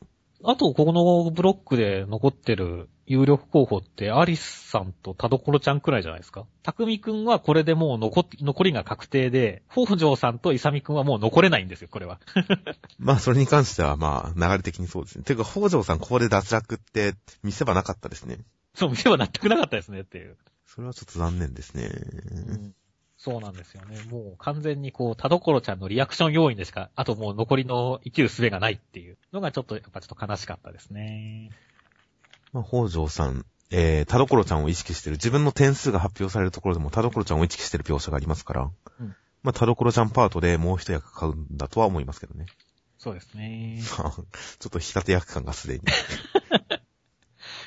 あと、ここのブロックで残ってる有力候補って、アリスさんと田所ちゃんくらいじゃないですか。匠くんはこれでもう残っ、残りが確定で、北条さんとイサミくんはもう残れないんですよ、これは。まあそれに関してはまあ流れ的にそうですね。ていうか、北条さんここで脱落って見せ場なかったですね。そう、見せ場納得なかったですねっていう。それはちょっと残念ですね。そうなんですよね。もう完全にこう、田所ちゃんのリアクション要因でしか、あともう残りの生きる術がないっていうのがちょっと、やっぱちょっと悲しかったですね。まあ北条さん、えー、田所ちゃんを意識してる、自分の点数が発表されるところでも田所ちゃんを意識してる描写がありますから、うんまあ田所ちゃんパートでもう一役買うんだとは思いますけどね。そうですね。ま あちょっと仕立て役感がすでに。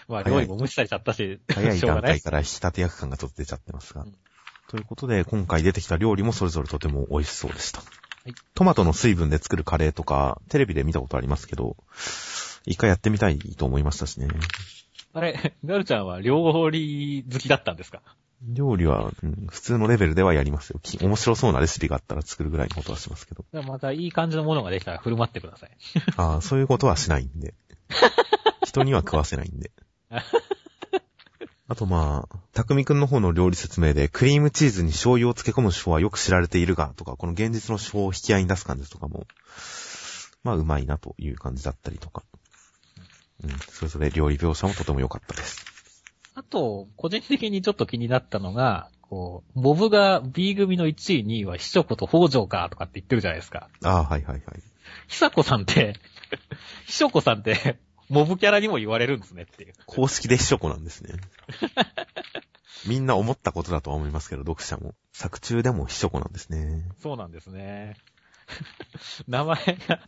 まあ、料理も無視されちゃったし、早いしょうがないから仕立て役感がちょっと出ちゃってますが。うんということで、今回出てきた料理もそれぞれとても美味しそうでした。いトマトの水分で作るカレーとか、テレビで見たことありますけど、一回やってみたいと思いましたしね。あれ、ガルちゃんは料理好きだったんですか？料理は、うん普通のレベルではやりますよ。き面白そうなレシピがあったら作るぐらいのことはしますけど。またいい感じのものができたら振る舞ってください。ああ、そういうことはしないんで。人には食わせないんで。あとまあ、匠くんの方の料理説明で、クリームチーズに醤油を漬け込む手法はよく知られているが、とか、この現実の手法を引き合いに出す感じとかも、まあ、うまいなという感じだったりとか。うん、それぞれ料理描写もとても良かったです。あと、個人的にちょっと気になったのが、こう、ボブが B 組の1位、2位は秘書子と北条かとかって言ってるじゃないですか。ああ、はいはいはい。久子さんって、秘書子さんって、モブキャラにも言われるんですねっていう。公式で秘書子なんですね。みんな思ったことだとは思いますけど、読者も。作中でも秘書子なんですね。そうなんですね。名前が、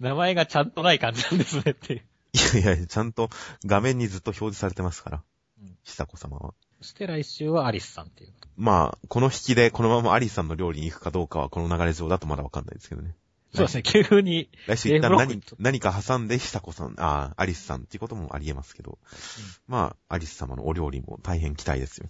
名前がちゃんとない感じなんですねっていう。いやいや、ちゃんと画面にずっと表示されてますからうん。久子様は。そして来週はアリスさんっていう。まあ、この引きでこのままアリスさんの料理に行くかどうかはこの流れ上だとまだわかんないですけどね。そうですね、急に。来週一旦何ク、何か挟んで久子さん、ああ、アリスさんっていうこともありえますけど。まあ、アリス様のお料理も大変期待ですよ。